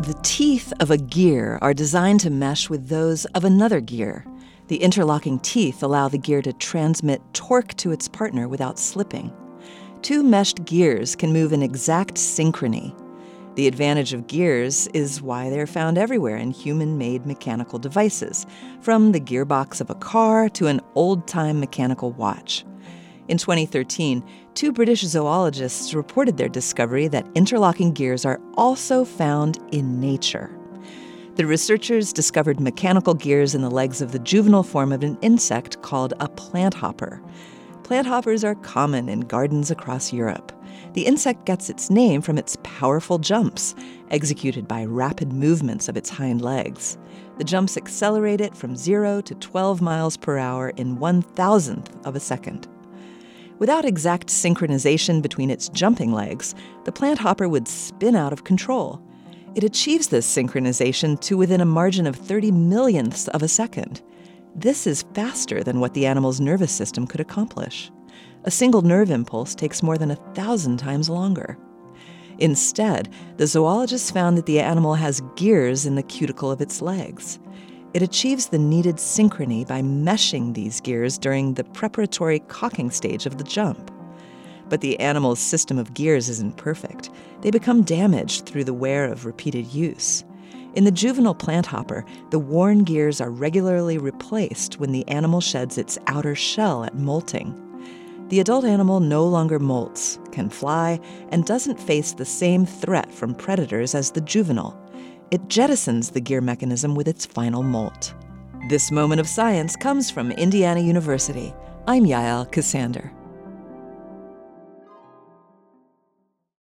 The teeth of a gear are designed to mesh with those of another gear. The interlocking teeth allow the gear to transmit torque to its partner without slipping. Two meshed gears can move in exact synchrony. The advantage of gears is why they're found everywhere in human made mechanical devices, from the gearbox of a car to an old time mechanical watch. In 2013, two British zoologists reported their discovery that interlocking gears are also found in nature. The researchers discovered mechanical gears in the legs of the juvenile form of an insect called a plant hopper. Plant hoppers are common in gardens across Europe. The insect gets its name from its powerful jumps, executed by rapid movements of its hind legs. The jumps accelerate it from 0 to 12 miles per hour in one thousandth of a second. Without exact synchronization between its jumping legs, the plant hopper would spin out of control. It achieves this synchronization to within a margin of 30 millionths of a second. This is faster than what the animal's nervous system could accomplish. A single nerve impulse takes more than a thousand times longer. Instead, the zoologists found that the animal has gears in the cuticle of its legs. It achieves the needed synchrony by meshing these gears during the preparatory cocking stage of the jump. But the animal's system of gears isn't perfect. They become damaged through the wear of repeated use. In the juvenile plant hopper, the worn gears are regularly replaced when the animal sheds its outer shell at molting. The adult animal no longer molts, can fly, and doesn't face the same threat from predators as the juvenile it jettisons the gear mechanism with its final molt. This moment of science comes from Indiana University. I'm Yael Ksander.